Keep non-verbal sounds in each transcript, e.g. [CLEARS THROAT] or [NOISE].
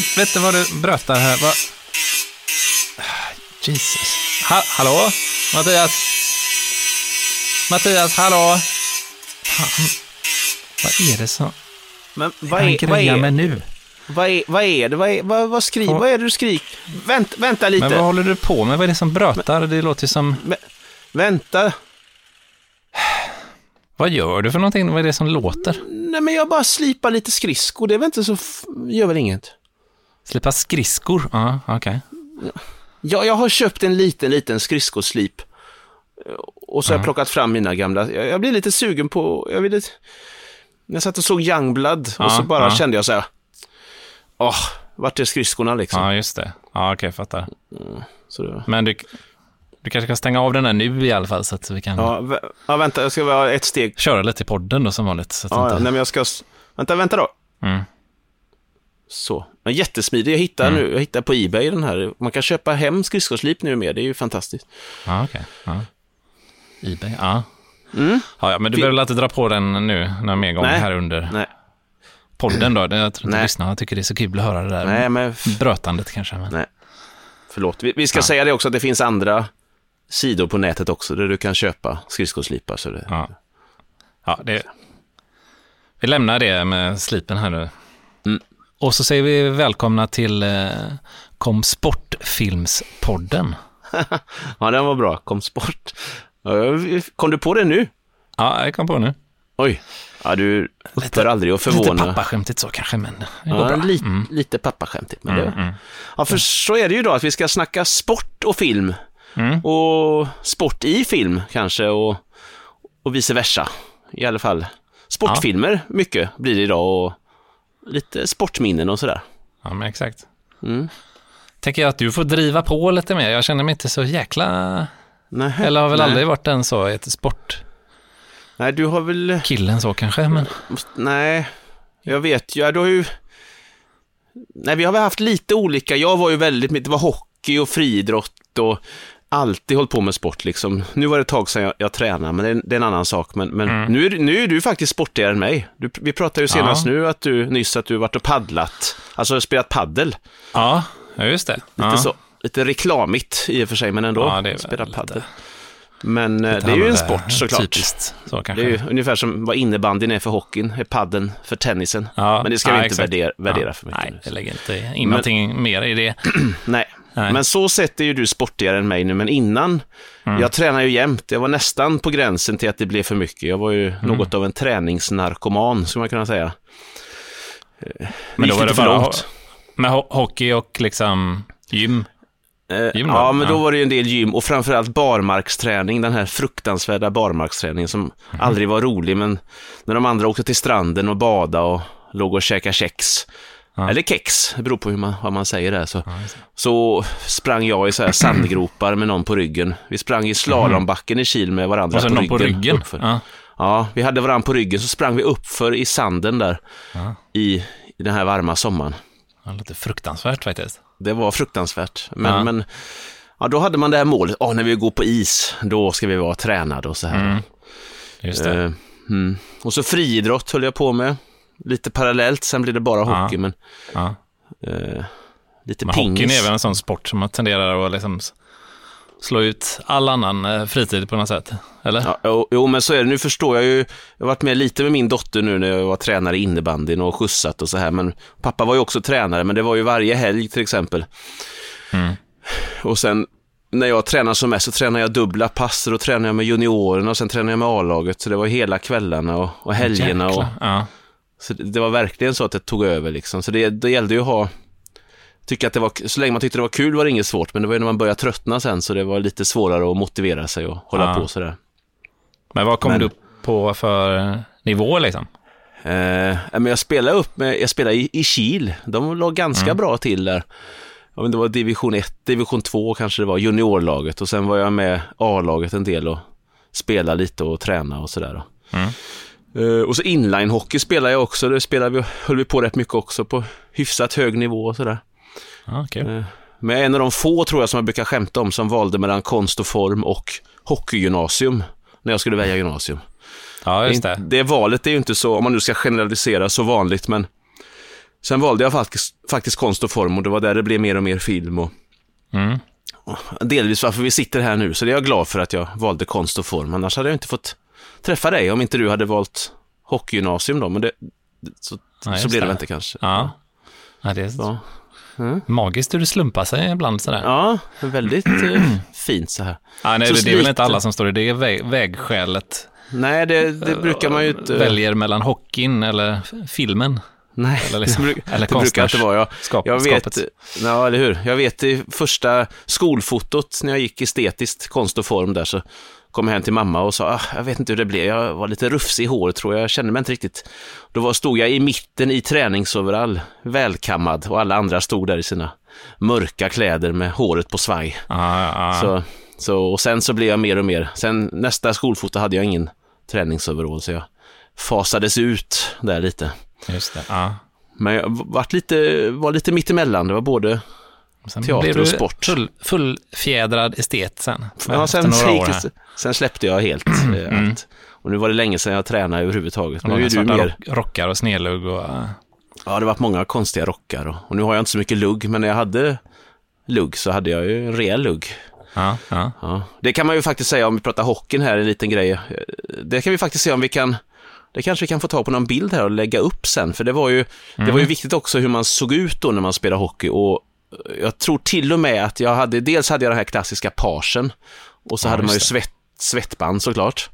helvete vad du brötar här. Va? Jesus. Ha, hallå? Mattias? Mattias, hallå? Fan. Vad är det som... Men vad Han är, vad grejar är, med nu? vad är, vad är det? Vad, är, vad, vad, skri, Vad- vad är det du skriker? Vänt, vänta lite. Men vad håller du på med? Vad är det som brötar? Det låter ju som... Men, vänta. Vad gör du för någonting? Vad är det som låter? Nej, men jag bara slipar lite skridskor. Det är väl inte så... Gör väl inget. Slipa skridskor? Ja, okej. Ja, jag har köpt en liten, liten skridskoslip. Och så har jag plockat fram mina gamla. Jag, jag blir lite sugen på... Jag ville... Jag satt och såg Youngblood och så bara kände jag så här... Åh, vart är skridskorna liksom? Ja, just det. Ja, okej, fattar. Så det, Men du, du kanske kan stänga av den här nu i alla fall så att vi kan ja, vä- ja, vänta, jag ska vara ett steg. köra lite i podden då som vanligt. Så att Ja, inte... nej, men jag ska... Vänta, vänta då. Mm. Så. Ja, jättesmidig. Jag hittar nu, jag hittar på Ebay den här. Man kan köpa hem skridskoslip nu med. Det är ju fantastiskt. Ja, okej. Ja. Ebay, ja. Mm. Ja, ja, men du behöver inte dra på den nu några mer gånger Nej. här under Nej, podden då. Jag tror inte Nej. lyssnarna tycker det är så kul att höra det där nej, men brötandet kanske. Men... Nej. förlåt. Vi, vi ska säga det också att det finns andra sidor på nätet också där du kan köpa skridskoslipar. Så det, Ja. Ja, det... Vi lämnar det med slipen här nu. Och så säger vi välkomna till eh, Kom Sportfilmspodden. [LAUGHS] ja, den var bra. Kom sport. Ja, Kom du på det nu? Ja, jag kom på nu. Oj. Ja, du upphör aldrig att Lite förvåna. pappaskämtigt så kanske, men det går Ja, bra. li, Mm. Lite pappaskämtigt. Men Mm, det, mm. Ja, för så är det ju då att vi ska snacka sport och film. Mm. Och sport i film kanske och, och vice versa. I alla fall sportfilmer mycket blir det idag och lite sportminnen och sådär. Ja, men exakt. Mm. Tänker jag att du får driva på lite mer. Jag känner mig inte så jäkla... Nej, Eller har väl nej. aldrig varit den så, ett sportkillen Nej, du har väl... så kanske, men... Nej, jag vet ju. Ja, du har ju... Nej, vi har väl haft lite olika. Jag var ju väldigt. Det var hockey och friidrott och alltid hållit på med sport liksom. Nu var det ett tag sedan jag, jag tränade, men det är, det är en annan sak. Men, men Mm. nu, är, du- nu är du faktiskt sportigare än mig. Du, vi pratade ju senast Ja. nu att du nyss att du varit och paddlat. Alltså spelat paddel. Ja, just det. Lite ja. så. Lite reklamigt i och för sig, men ändå. Ja, det är Spelat paddel. Men eh, Lite det är ju en sport såklart. Typiskt så Det kanske. är ju ungefär som vad innebandyn är för hockeyn, är paddeln för tennisen. Ja, Men det ska ja, vi inte exakt. värdera, värdera Ja, för mycket. Nej, jag lägger inte in någonting mer i det. [CLEARS THROAT] Nej. Nej. Men så sett är ju du sportigare än mig nu, men innan, Mm. jag tränar ju jämt. Jag var nästan på gränsen till att det blev för mycket. Jag var ju Mm. något av en träningsnarkoman, skulle man kunna säga. Men då var det för bara långt. med ho- hockey och liksom gym. Eh, Gym ja, men då var det ju en del gym och framförallt barmarksträning, den här fruktansvärda barmarksträningen som Mhm. aldrig var rolig, men när de andra åkte till stranden och bada och låg och käkade kex, Ja. eller kex, det beror på hur man, vad man säger där, så, Ja, det. så sprang jag i så här sandgropar med någon på ryggen. Vi sprang i slalombacken i Kil med varandra på, någon ryggen, på ryggen. Ja. Ja, vi hade varandra på ryggen, så sprang vi uppför i sanden där i, i den här varma sommaren. Ja, lite fruktansvärt faktiskt. Det var fruktansvärt. Men, men ja, då hade man det här målet, Åh, när vi går på is, då ska vi vara tränade och så här. Mm. Just det. Eh, mm. Och så friidrott höll jag på med, lite parallellt, sen blev det bara Ja. hockey, men Ja. eh, lite Men pingis. hockeyn är väl en sån sport som man tenderar att liksom slå ut all annan eh, fritid på något sätt. Eller? Ja, jo, jo, men så är det. Nu förstår jag ju. Jag har varit med lite med min dotter nu när jag var tränare i innebandyn och skjutsat och så här. Men pappa var ju också tränare, men det var ju varje helg till exempel. Mm. Och sen när jag tränar som mest så tränar jag dubbla pass. Då tränar jag med juniorerna och sen tränar jag med A-laget. Så det var hela kvällarna och, och helgerna. Och, Jäklar. Ja. Så det, det var verkligen så att det tog över liksom. Så det, det gällde ju att ha Tycka att det var, så länge man tyckte det var kul var det inget svårt, men det var ju när man började tröttna sen så det var lite svårare att motivera sig och hålla Ja. på sådär. Men vad kom Men- du upp på för nivå liksom? Eh, men jag spelade upp med, jag spelade i, i Kil. De låg ganska Mm. bra till där. Jag vet det var division 1, division 2 kanske det var, juniorlaget. Och sen var jag med A-laget en del och spelade lite och tränade och sådär. Mm. Eh, och så inlinehockey spelade jag också. Det spelade vi, höll vi på rätt mycket också på hyfsat hög nivå och sådär. Kul. Eh, Men jag är en av de få tror jag som jag brukar skämta om som valde mellan konst och form och hockeygymnasium när jag skulle välja gymnasium. Ja, just Det, det. valet är ju inte så, om man nu ska generalisera, så vanligt, men Sen valde jag faktiskt, faktiskt konst och form och det var där det blev mer och mer film och Mm. delvis varför vi sitter här nu. Så det är jag glad för att jag valde konst och form. Annars hade jag inte fått träffa dig om inte du hade valt hockeygymnasium då. Men det, så, Ja, så blev det det. väl inte kanske. Ja. ja, det är Så. magiskt hur det slumpar sig ibland sådär. Ja, Ja, väldigt eh, fint så här. nej, Så det, det är väl inte alla som står i det väg, vägskälet. Nej, det, det brukar man ju inte... Väljer mellan hockeyn eller filmen. Nej, Eller, [LAUGHS] liksom, det, bruk, eller det brukar inte vara. Jag, skap, jag skapet. vet, ja, eller hur? Jag vet i första skolfotot när jag gick estetiskt konst och form där så kom hem till mamma och sa, ah, jag vet inte hur det blev, jag var lite rufsig i håret tror jag, jag kände mig inte riktigt. Då var, stod jag i mitten i träningsoverall, välkammad och alla andra stod där i sina mörka kläder med håret på svaj. Ja, ja, ja. Så, så, och sen så blev jag mer och mer, sen nästa skolfoto hade jag ingen träningsoverall så jag fasades ut där lite. Just det. Ja. Men jag vart lite, var lite mittemellan. Det var både... Sen Teater blev och sport. Full, fullfjädrad estet sen. Ja, sen, gick sen släppte jag helt eh, allt. Och nu var det länge sedan jag tränade överhuvudtaget. Nu är du mer... rock, rockar och snedlugg och... äh, Ja, det har varit många konstiga rockar. Och, och nu har jag inte så mycket lugg, men när jag hade lugg så hade jag ju en rejäl lugg. Ja, ja. Ja. Det kan man ju faktiskt säga om vi pratar hockeyn här, en liten grej. Eh, Det kan vi faktiskt se om vi kan... Det kanske vi kan få ta på någon bild här och lägga upp sen, för det var ju, det var ju viktigt också hur man såg ut då när man spelade hockey och eh, jag tror till och med att jag hade, dels hade jag den här klassiska parsen och så Ja, hade man ju svett, svettband såklart.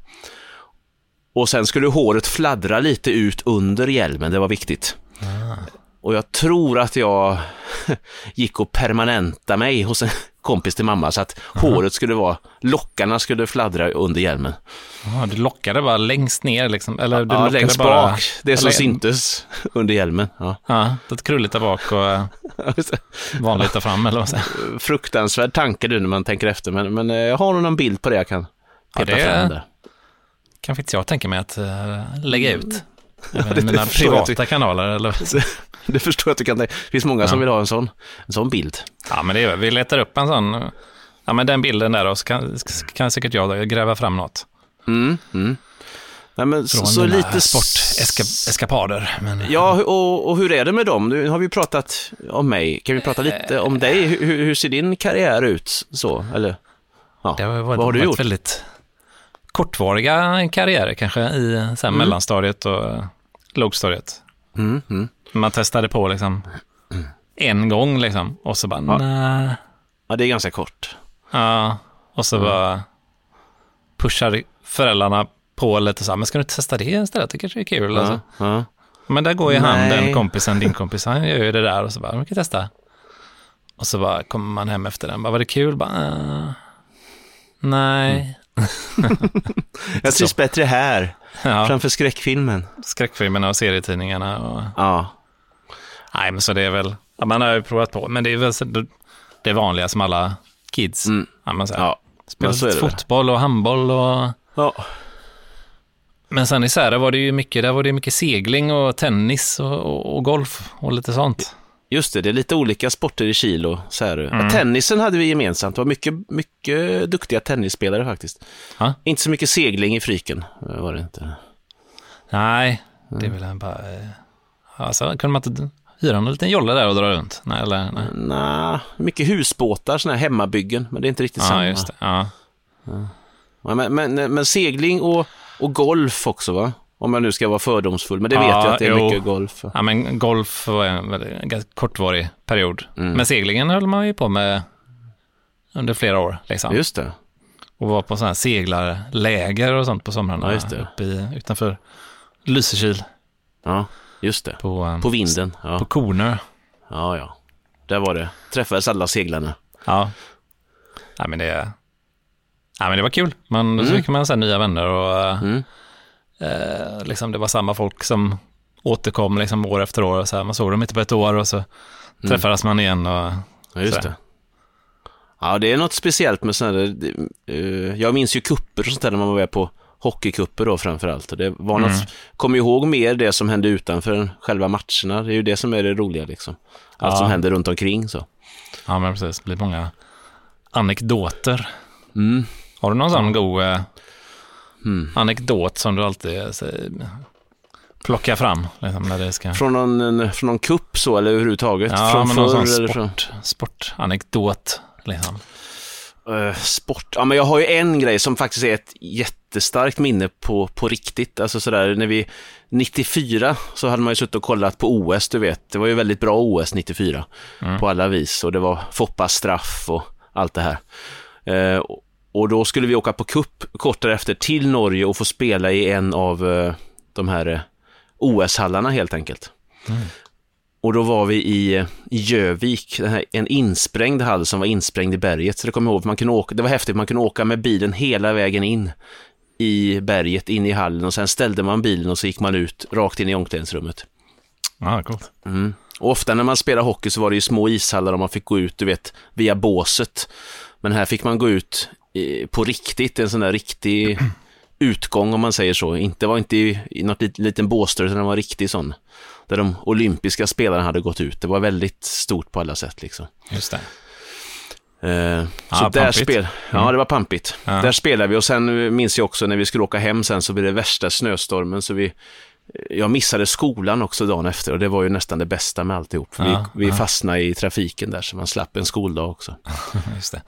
Och sen skulle håret fladdra lite ut under hjälmen, det var viktigt. Ah. Och jag tror att jag [LAUGHS] gick och permanenta mig hos en kompis till mamma så att håret skulle vara, lockarna skulle fladdra under hjälmen. Ja, du lockade bara längst ner liksom. Eller du Ja, längst bara... bak, det som eller- syntes [LAUGHS] under hjälmen. Ja. Ja, ett krulligt där bak och äh, [LAUGHS] vanligt där fram eller vad säger Fruktansvärd tanke du när man tänker efter, men, men eh, jag har nog någon bild på det jag kan Ja, peta det- fram där. Kan faktiskt jag tänka mig att äh, lägga ut. Mm. [LAUGHS] det mina privata kanaler eller... [LAUGHS] Det förstår jag att du kan tänka. Det finns många som Ja. vill ha en sån, en sån bild. Ja, men det är, vi letar upp en sån... Ja, men den bilden där och så kan, kan säkert jag gräva fram något. Mm, mm. Nej, men så, Från så mina lite... sporteskapader. Men, Ja, och, och hur är det med dem? Nu har vi pratat om mig. Kan vi prata lite om dig? Hur, hur ser din karriär ut? Så, eller? Ja. Det har varit, Vad har du varit gjort? väldigt kortvariga karriärer kanske i så här, mellanstadiet och eh, lågstadiet. Mm, mm. Man testade på liksom en gång liksom och så bara Ja. nej. Ja, det är ganska kort. Ja, och så bara pushar föräldrarna på lite så här, men ska du inte testa det istället? Det kanske är kul. Alltså. Ja, ja. Men där går ju han, den kompisen, din [LAUGHS] kompis, han gör ju det där och så bara, man kan testa. Och så bara kommer man hem efter den, bara, var det kul? Bara, äh, nej. [LAUGHS] Jag trivs bättre här, Ja, framför skräckfilmen. skräckfilmerna och serietidningarna och... Ja, Nej, men så det är väl, ja, man har ju provat på, men det är väl det vanliga som alla kids. Mm. Ja, man säger. ja. Är lite fotboll och handboll och... ja. Men sen i Särö var det ju mycket, där var det mycket segling och tennis och, och, och golf och lite sånt. Just det, det är lite olika sporter i Kil och Särö. Mm. Ja, tennisen hade vi gemensamt. Det var mycket, mycket duktiga tennisspelare faktiskt. Ja. Inte så mycket segling i Fryken, eh, var det inte. Nej, det är Mm. väl bara... eh, Alltså, kunde man inte hyra en liten jolle där och dra runt? Nej, eller? Nej. Nej, mycket husbåtar, sådana här hemmabyggen, men det är inte riktigt Ja, samma. just det. Ja. Ja, men, men, men segling och, och golf också va? Om jag nu ska vara fördomsfull, men det vet Ja, jag att det är jo. mycket golf. ja, men golf var en väldigt, kortvarig period. Mm. Men seglingen höll man ju på med under flera år. Liksom. Just det. Och var på sådana här seglarläger och sånt på somrarna. Ja, just det. Uppe i, utanför Lysekil Ja, just det. på, eh, På vinden. Ja, på Kornö. ja. ja. Där var det. Träffades alla seglarna. Ja. ja men det, ja, men det var kul. Man, Så fick man här nya vänner och eh, Mm. eh, liksom, det var samma folk som återkom liksom, år efter år. Och så här, man såg dem inte på ett år och så träffades man igen. Och, Ja, just det. Ja, det är något speciellt med sådana där, eh, jag minns ju kupper och sånt där när man var på hockeykupper då framför allt. Och det var något, Mm. kommer ihåg mer det som hände utanför själva matcherna. Det är ju det som är det roliga liksom. Allt Ja. som händer runt omkring så. ja, men precis. Det blir många anekdoter. Mm. Har du någon sån god eh, Mm. anekdot som du alltid eh, säger, plocka fram? Liksom, när det ska... Från någon, från någon kupp så, eller överhuvudtaget? Ja, från men någon förr sån eller från... sport, sportanekdot. Liksom. Eh, sport. Ja, men jag har ju en grej som faktiskt är ett jättestarkt minne på, på riktigt. Alltså sådär, när vi, 94 så hade man ju suttit och kollat på OS, du vet. Det var ju väldigt bra OS 94 Mm. på alla vis och det var Foppas straff och allt det här. Eh, och- då skulle vi åka på kupp kort därefter till Norge och få spela i en av eh, de här OS-hallarna helt enkelt. Mm. Och då var vi i, Jövik, en insprängd hall som var insprängd i berget. Så det kommer jag ihåg, man kunde åka, det var häftigt, man kunde åka med bilen hela vägen in i berget, in i hallen och sen ställde man bilen och så gick man ut rakt in i omklädningsrummet. Ja, coolt. Mm. Och ofta när man spelar hockey så var det ju små ishallar och man fick gå ut, du vet, via båset. Men här fick man gå ut eh, på riktigt, en sån där riktig utgång om man säger så. Inte var inte i, i något lit, liten båsdörr utan det var riktig sån. Där de olympiska spelarna hade gått ut. Det var väldigt stort på alla sätt liksom. Just det. Eh, Ja, så där spel, ja, det var pampigt. Ja. Där spelade vi och sen minns jag också när vi skulle åka hem sen så blev det värsta snöstormen så vi jag missade skolan också dagen efter och det var ju nästan det bästa med alltihop. För Ja, vi, vi fastnade i trafiken där så man slapp en skoldag också. [LAUGHS] Just det.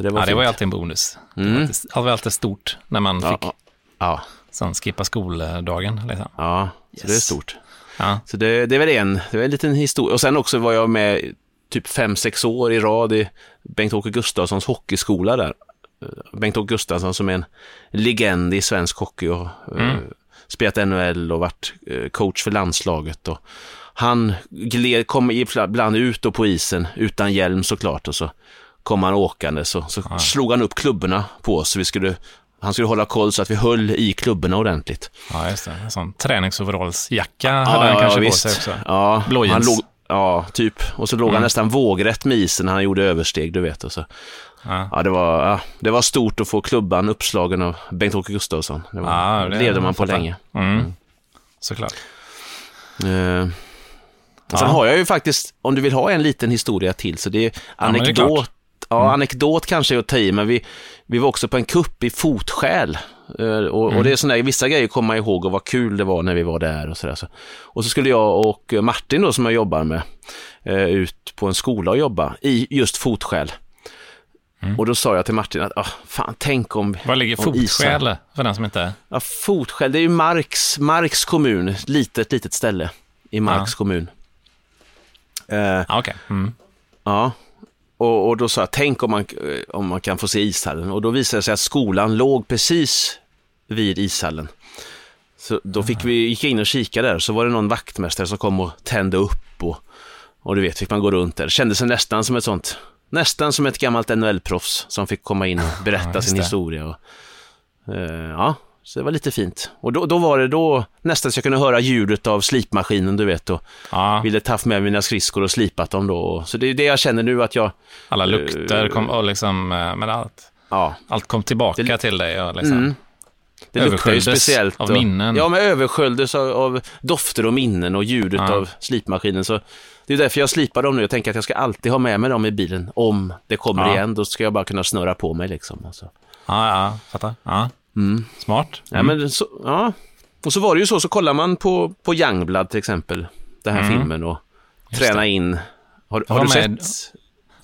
Så det var Ja, det var ju alltid en bonus. Mm. Det var alltid- Det var alltid stort när man ja, fick ja, sån skippa skoldagen. Liksom. ja, så det är Yes. stort. Ja. Så det, det är väl en, det är en liten historia. Och sen också var jag med typ fem sex år i rad i Bengt-Åke Gustafssons hockeyskola där. Eh, Bengt-Åke Gustafsson som är en legend i svensk hockey och eh, Mm. spelat NHL och varit eh, coach för landslaget. Och han gled, kom ibland ut då på isen utan hjälm såklart och så kom han åkande så, så Ja. slog han upp klubborna på oss. Så vi skulle, han skulle hålla koll så att vi höll i klubborna ordentligt. ja, just det. En sån träningsoverallsjacka hade han kanske på sig också. Ja, Blå han låg, ja, typ. Och så låg han Mm. nästan vågrätt med isen när han gjorde översteg, du vet. Och så. Ja. Ja, det, var, ja, det var stort att få klubban uppslagen av Bengt-Åke Gustafsson. Det, var, Ja, det levde man på fattar. länge. Mm. Såklart. Eh, och sen Ja. har jag ju faktiskt, om du vill ha en liten historia till, så det är men det är anekdot. Ja, Mm. anekdot kanske är att ta i, men vi, vi var också på en kupp i fotskäl. Eh, Och, och Mm. det är sådana vissa grejer kommer man ihåg och vad kul det var när vi var där och sådär. Så. Och så skulle jag och Martin då som jag jobbar med eh, ut på en skola och jobba i just fotskäl. Mm. Och då sa jag till Martin att, ah, fan tänk om... Var ligger Fotskäl för den som inte... Ja, fotskäl, det är ju Marks, Marks kommun, ett litet, litet ställe i Marks kommun. Eh, Ja, okej. Mm. Ja, och, och då sa jag, tänk om man, om man kan få se ishallen. Och då visade det sig att skolan låg precis vid ishallen. Så då fick vi, gick jag in och kika där, så var det någon vaktmästare som kom och tände upp och, och du vet, fick man gå runt där. Det kändes sig nästan som ett sånt, nästan som ett gammalt NHL-proffs som fick komma in och [LAUGHS] berätta Ja, sin historia. Och, eh, ja, så det var lite fint. Och då, då var det då nästan så jag kunde höra ljudet av slipmaskinen, du vet, och Ja, ville ta med mina skridskor och slipat dem då. Så det är det jag känner nu att jag, alla lukter kom och liksom... eh, Men allt, ja, allt kom tillbaka Det- till dig och liksom... Mm. Det luktar ju speciellt. av och- minnen. Ja, men översköljdes av, av dofter och minnen och ljudet Ja. av slipmaskinen. Så det är därför jag slipar dem nu. Jag tänker att jag ska alltid ha med mig dem i bilen. Om det kommer Ja. igen, då ska jag bara kunna snöra på mig liksom. Alltså. Ja, ja, fattar. Ja, Mm. smart. Ja, Mm. men så, ja. Och så var det ju så, så kollar man på, på Youngblood till exempel, den här Mm. filmen och träna in. Har, har du med- sett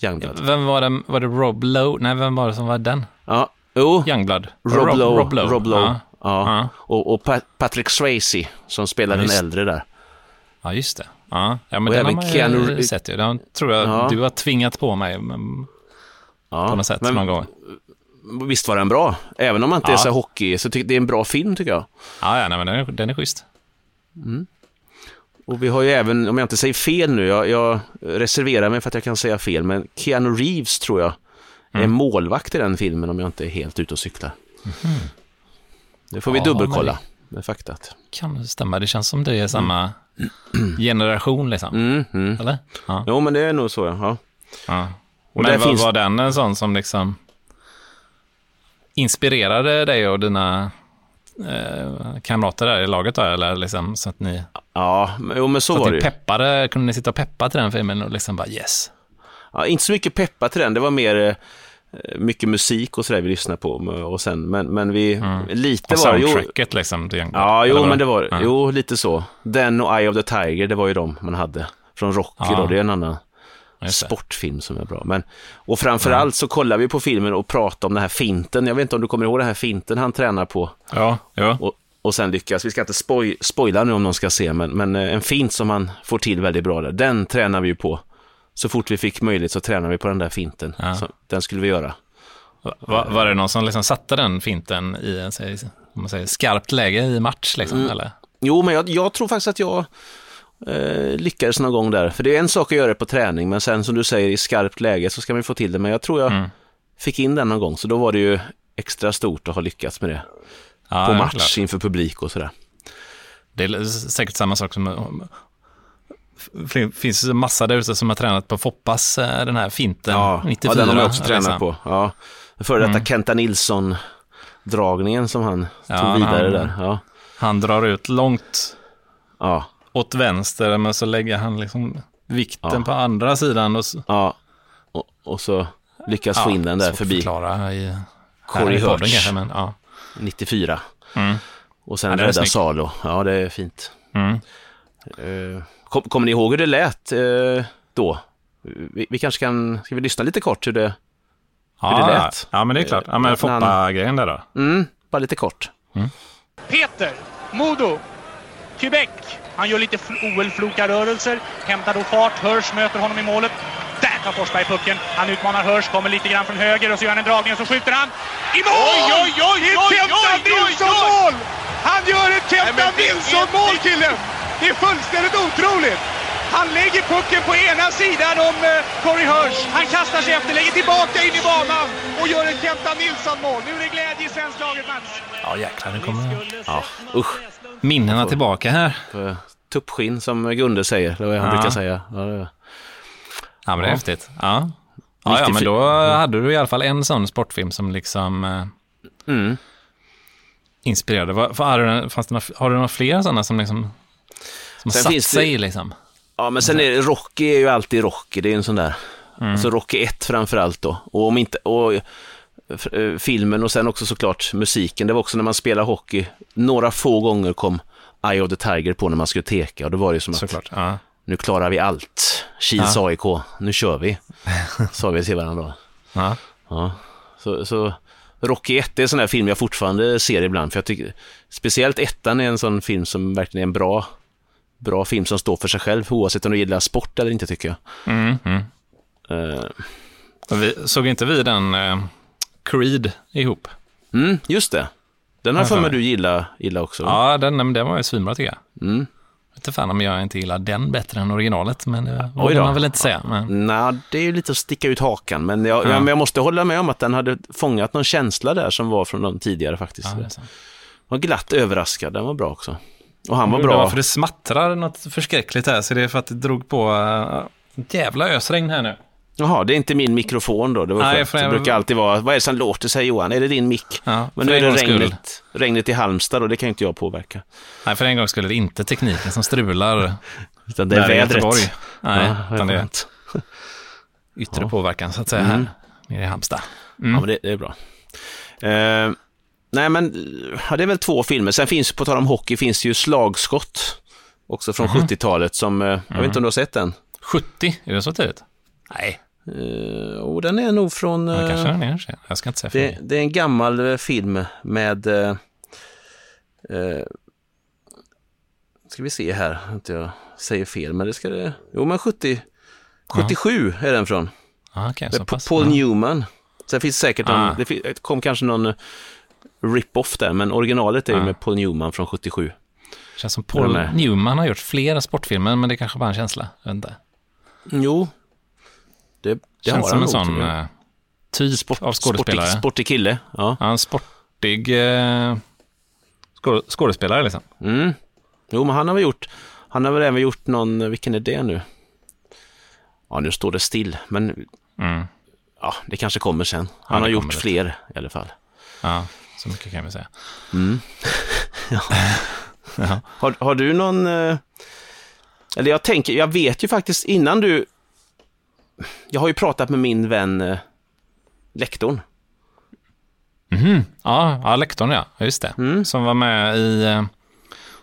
Youngblood? Vem var det? Var det Rob Lowe? Nej, vem var det som var den? Ja, jo, Youngblood? Rob, Lowe. Rob Lowe. Rob Lowe. Ja. Ja. Ja. Och, och Pa- Patrick Swayze som spelar Ja, den äldre där. ja, just det. Ja, ja men Och den har man ju Keanu- sett ju. Den tror jag Ja. du har tvingat på mig men, på något sätt men någon gång. Visst var den bra? Även om man inte är Ja. så hockey, så tycker det är en bra film tycker jag. Ja, ja nej, men den är, den är schysst. Och vi har ju även, om jag inte säger fel nu, jag, jag reserverar mig för att jag kan säga fel, men Keanu Reeves tror jag är Mm. målvakt i den filmen om jag inte är helt ute och cyklar. Det får vi Ja, dubbelkolla med faktat. Kan stämma. Det känns som det är samma [CLEARS THROAT] generation liksom. Mm, mm. Eller? Ja. Jo, men det är nog så, ja. ja. Och Men var, finns- var den en sån som liksom inspirerade dig och dina eh, kamrater där i laget då? Eller liksom så att ni, Ja, men, jo, men så, så var att det ju. peppade, kunde ni sitta och peppa till den filmen och liksom bara yes? Ja, inte så mycket peppa till den, det var mer eh, mycket musik och sådär vi lyssnade på. Och sen, men, men vi, lite Och var det, jo, soundtracket liksom. Det Ja, jo, men det var Ja. Jo, lite så. Den och Eye of the Tiger, det var ju de man hade. Från Rocky Ja. då, det är en annan. Sportfilm som är bra. Men, och framförallt så kollar vi på filmen och pratar om den här finten. Jag vet inte om du kommer ihåg den här finten han tränar på. Ja, ja. Och, och sen lyckas, vi ska inte spoil, spoila nu om någon ska se, men, men eh, en fint som han får till väldigt bra där, den tränar vi ju på. Så fort vi fick möjlighet så tränade vi på den där finten. Ja. Så, den skulle vi göra. Var, var det någon som liksom satte den finten i en om man säger, skarpt läge i match? Liksom, Mm. eller? Jo, men jag, jag tror faktiskt att jag eh, lyckades någon gång där. För det är en sak att göra det på träning, men sen som du säger i skarpt läge så ska man få till det. Men jag tror jag Mm. fick in den någon gång, så då var det ju extra stort att ha lyckats med det. Ja, på match klart. inför publik och sådär. Det är säkert samma sak som... Det finns massa där ute som har tränat på Foppas, eh, den här finten, Ja, 94. ja, den har jag också tränat liksom. på. Ja. Före detta Kenta Nilsson-dragningen som han Ja, tog vidare han- där. Ja. Han drar ut långt Ja. Åt vänster, men så lägger han liksom vikten Ja. på andra sidan. Och, så- ja. Och, och så lyckas få in den där förbi förklara i, här Corey kanske, men ja. 94. Mm. Och sen Ja, det rädda. Salo. Ja, det är fint. Mm. Eh, kom, kommer ni ihåg hur det lät eh, då? Vi, vi kanske kan, ska vi lyssna lite kort hur det, Ja, det ja. lät. ja, men det är klart. Ja, men han- Foppa-grejen där då. mm, bara lite kort. Peter, Modo, Quebec. Han gör lite fl- OL-flokarrörelser, hämtar då fart. Hörs möter honom i målet. Där tar Forsberg pucken. Han utmanar Hörs, kommer lite grann från höger och så gör han en dragning och så skjuter han. I mål! Oj, oj, oj, oj, oj, oj, oj. Nilsson-mål! Han gör ett Kenta men det är- Nilsson-mål, killen! Det är fullständigt otroligt! Han lägger pucken på ena sidan om eh, Corey Hirsch. Han kastar sig efter, lägger tillbaka in i banan och gör ett Kenta Nilsson-mål. Nu är det glädje i svensk laget, Mats. Ja, jäklar, nu kommer Ja, usch. Minnena tillbaka här. Tuppskinn som Gunde säger, eller vad han Ja. brukar säga. Ja, det, Ja, men det är Ja. häftigt. Ja. Ja, ja, men 94. då hade du i alla fall en sån sportfilm som liksom eh, mm. inspirerade. Har, du, fanns det några, har du några fler sådana som liksom som Sen satt finns det- sig liksom? Ja, men sen är det, Rocky är ju alltid Rocky, det är en sån där. Mm. Alltså Rocky 1 framförallt då. Och om inte, och filmen och sen också såklart musiken. Det var också när man spelade hockey, några få gånger kom Eye of the Tiger på när man skulle teka och då var det som att Såklart. Ja. nu klarar vi allt. Kils Ja. AIK, nu kör vi, [LAUGHS] sa vi till varandra. Ja. Ja, så, så Rocky 1 är en sån här film jag fortfarande ser ibland, för jag tycker speciellt ettan är en sån film som verkligen är en bra, bra film som står för sig själv, oavsett om du gillar sport eller inte tycker jag. Mm, mm. Eh, Och Vi, såg inte vi den eh, Creed ihop? mm, just det. Den har för mig du gillar, gillar också. Ja, den, men den var ju svinbra tycker jag. Mm. Jag vet inte fan om jag inte gillar den bättre än originalet, men det Oj vågar man väl inte säga. Men, Nej, det är ju lite att sticka ut hakan, men jag, Ja. jag, men jag måste hålla med om att den hade fångat någon känsla där som var från de tidigare faktiskt. ja, det jag var glatt överraskad, den var bra också. Och han var Det bra. för det smattrar något förskräckligt här, så det är för att det drog på uh, jävla ösregn här nu. Jaha, det är inte min mikrofon då, det var Nej, för Det brukar alltid vara, vad är det som låter, säger Johan? Är det din mick? Ja, Men nu är det skull. regnet, regnet i Halmstad och det kan inte jag påverka. Nej, för en gång skulle det inte tekniken som strular. Utan det är vädret. Nej, ja, utan det är [LAUGHS] yttre Ja. påverkan så att säga Mm. här nere i Halmstad. Ja, men det, det är bra. Eh, nej, men ja, det är väl två filmer. Sen finns, på tal om hockey, finns det ju Slagskott. Också från Mhm. 70-talet som, eh, jag vet inte om du har sett den? 70, är det så tidigt? Nej, Eh, och den är nog från... ja, eh, kanske den är. Jag ska inte säga det, det är en gammal eh, film med... Eh, eh, ska vi se här, att jag säger fel, men det ska det... Jo, men 70... 77 är den från. Ja, okej, Det är. Paul ja. Newman. Sen finns det säkert någon, Ah. det fin- det kom kanske någon eh, rip-off där, men originalet är ju Ah. med Paul Newman från 77. Känns som Paul? Newman har gjort flera sportfilmer, men det kanske bara är en känsla. Jag vet inte. Jo, det, det Känns som en sån eh, typ av skådespelare. Sportig, sportig kille, ja. Ja, en sportig eh, skå- skådespelare liksom. Mm. Jo, men han har väl gjort, han har väl även gjort någon, vilken är det nu? Ja, nu står det still, men Mm. ja, det kanske kommer sen. Ja, Han det har gjort kommer det. fler i alla fall. Ja, så mycket kan vi säga. Mm. [LAUGHS] Ja. Har, har du någon... eh, Eller jag tänker, jag vet ju faktiskt innan du... Jag har ju pratat med min vän... eh, lektorn. Mhm. Ja, ja, lektorn ja, just det. Mm. Som var med i eh,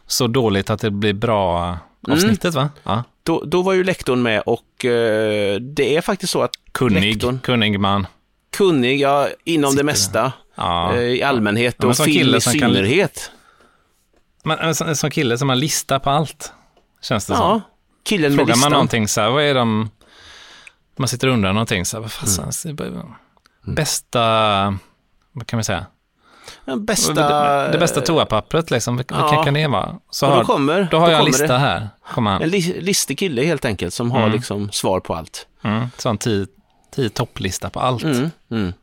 Så dåligt att det blir bra avsnittet va? Ja. Då, då var ju lektorn med och eh, det är faktiskt så att Kunnig, Lektorn. kunnig man. kunnig ja, inom Sitter det mesta Ja. eh, i allmänhet Ja, och som film i som kan- synnerhet. Men en sån, en sån kille som har lista på allt, känns det som. Ja, killen med Frågar man listan. någonting så här, vad är de... Man sitter och undrar någonting så här, vad fasen, Mm. bästa... Vad kan vi säga? Den bästa... det, det bästa toapappret liksom, vad, Ja. kan det vara? Så då kommer, då har jag en lista det. här, kommer han. En li, listig kille helt enkelt som har Mm. liksom svar på allt. Mm, sån tio, tio topplista på allt. Mm, mm.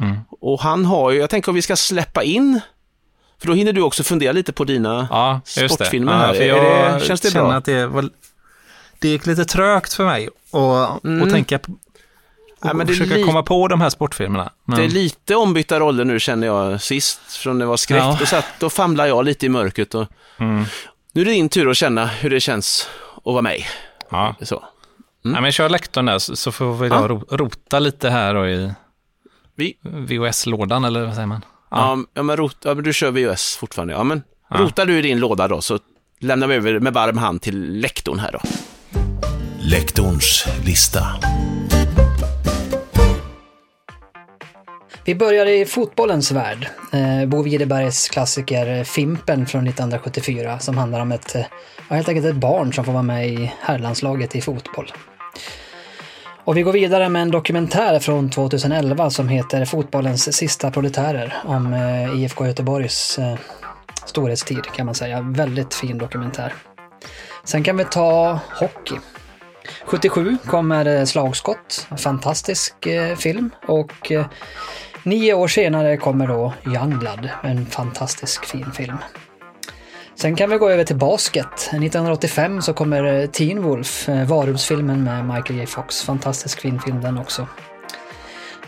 Mm. Och han har ju, jag tänker om vi ska släppa in, för då hinner du också fundera lite på dina Ja, sportfilmer ja, här. Jag det- känns det bra? att det, var, det gick lite trögt för mig att Mm. tänka på, och är försöka komma på de här sportfilmerna. Men, Det är lite ombytta roller nu känner jag sist, från det var skräck. Ja. Då, satt, då famlar jag lite i mörkret och mm, nu är det din tur att känna hur det känns att vara mig. ja. Så. Ja, men kör lektorn där så, får väl Ja. rota lite här då i Vi, VHS-lådan eller vad säger man? ja. Ja, men rot, ja, men du kör VHS fortfarande. Ja, men Ja. rotar du i din låda då så lämnar vi över med varm hand till lektorn här då. Lektorns lista. Vi börjar i fotbollens värld. Eh, Bo Widerbergs klassiker eh, Fimpen från 1974 som handlar om ett, eh, ja, helt enkelt ett barn som får vara med i herrlandslaget i fotboll. Och vi går vidare med en dokumentär från 2011 som heter Fotbollens sista proletärer om IFK Göteborgs storhetstid kan man säga. Väldigt fin dokumentär. Sen kan vi ta hockey. 77 kommer eh, Slagskott, en fantastisk eh, film. Och eh, nio år senare kommer då Youngblood, en fantastisk fin film. Sen kan vi gå över till basket. 1985 så kommer Teen Wolf, Varulvsfilmen med Michael J Fox. Fantastisk fin film den också.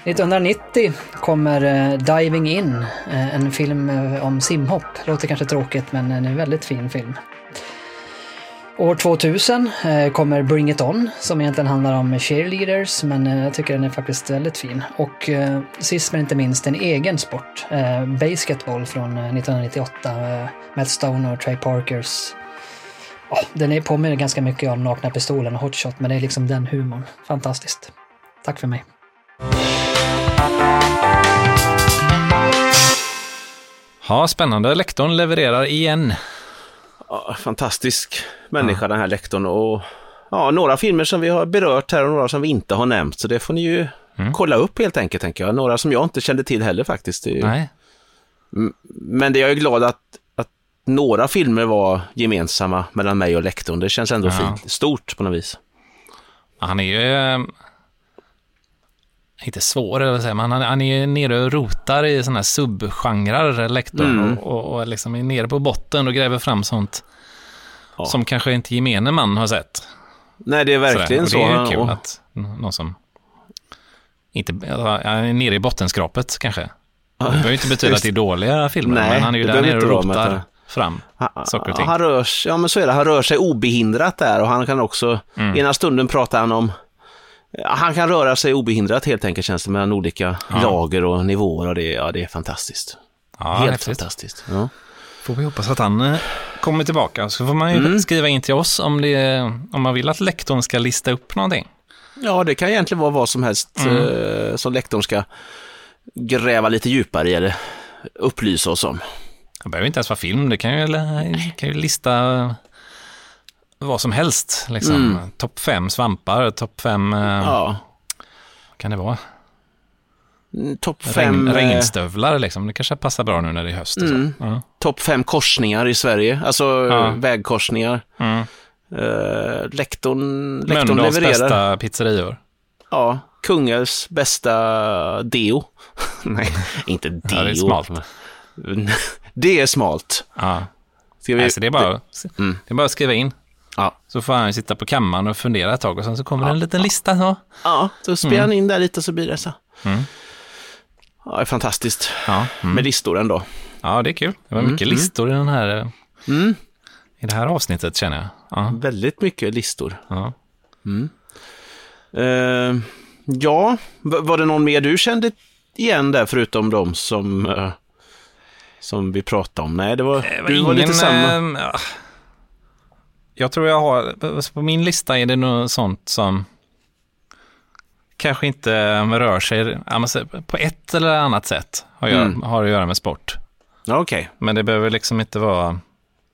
1990 kommer Diving In, en film om simhopp. Låter kanske tråkigt men en väldigt fin film. År 2000 eh, kommer Bring It On som egentligen handlar om cheerleaders men eh, jag tycker den är faktiskt väldigt fin. Och eh, sist men inte minst en egen sport, basketball från 1998 Matt Stone och Trey Parkers. Ja, den är påminner ganska mycket om Nakna Pistolen och Hot Shot men det är liksom den humorn. Fantastiskt. Tack för mig. Ja, spännande. Lektorn levererar igen. Ja, fantastisk människa den här lektorn och ja, några filmer som vi har berört här och några som vi inte har nämnt. Så det får ni ju Mm. kolla upp helt enkelt, tänker jag. Några som jag inte kände till heller faktiskt. Det är ju- Nej. Men det jag är glad att, att några filmer var gemensamma mellan mig och lektorn. Det känns ändå Ja. fint. Stort på något vis. Han är ju... Inte svår, eller säger man. Han, han är ju nere och rotar i sådana här subgenrer, lektorn. Mm. Och, och, och liksom är nere på botten och gräver fram sånt Ja. som kanske inte gemene man har sett. Nej, det är verkligen så. Det är ju kul Och- att någon som inte, är nere i bottenskrapet kanske. Det behöver inte betyda att det är dåliga filmer, Nej, men han är ju där nere och rotar fram Han, saker och ting. han rör sig, ja men så är det, han rör sig obehindrat där och han kan också, Mm. ena stunden pratar han om, han kan röra sig obehindrat helt enkelt känns det mellan olika Ja. lager och nivåer och det, ja, det är fantastiskt. Ja, helt häftigt. fantastiskt. Ja. Får vi hoppas att han eh, kommer tillbaka. Så får man ju Mm. skriva in till oss om, det, om man vill att lektorn ska lista upp någonting. ja, det kan egentligen vara vad som helst Mm. eh, som lektorn ska gräva lite djupare i eller upplysa oss om. Det behöver inte ens vara film, det kan ju, kan ju lista vad som helst. Liksom. Mm. Topp fem svampar, topp fem, eh, Ja. vad kan det vara? Mm, Topp fem, Regn, eh, regnstövlar liksom. Det kanske passar bra nu när det är höst. Mm. Ja. topp fem korsningar i Sverige, alltså Ja. vägkorsningar. Mm. Uh, lektorn, lektorn Mölndals levererar. bästa pizzerior. Ja, Kungälvs bästa deo. [LAUGHS] Nej, inte deo. Ja, det är smalt. [LAUGHS] det är smalt. Ja. Ska vi... Alltså, det, är bara, Mm. det är bara att skriva in. Ja. Så får han sitta på kammaren och fundera ett tag och sen så kommer det en liten lista. Så. Ja, så spelar han in där lite så blir det så. Mm. Ja, det är fantastiskt. Ja. Mm. Med listor ändå. ja, det är kul. Det var Mm, mycket mm. listor i, den här, eh, Mm. i det här avsnittet känner jag. Ja. Väldigt mycket listor. Ja. Eh, ja, var det någon mer du kände igen där förutom de som, eh, som vi pratade om? Nej, det var, Det du var lite samma. ja. Jag tror jag har, på min lista är det nog sånt som kanske inte rör sig ja, så- på ett eller annat sätt har, gör, Mm. har att göra med sport. Ja, Okej, Men det behöver liksom inte vara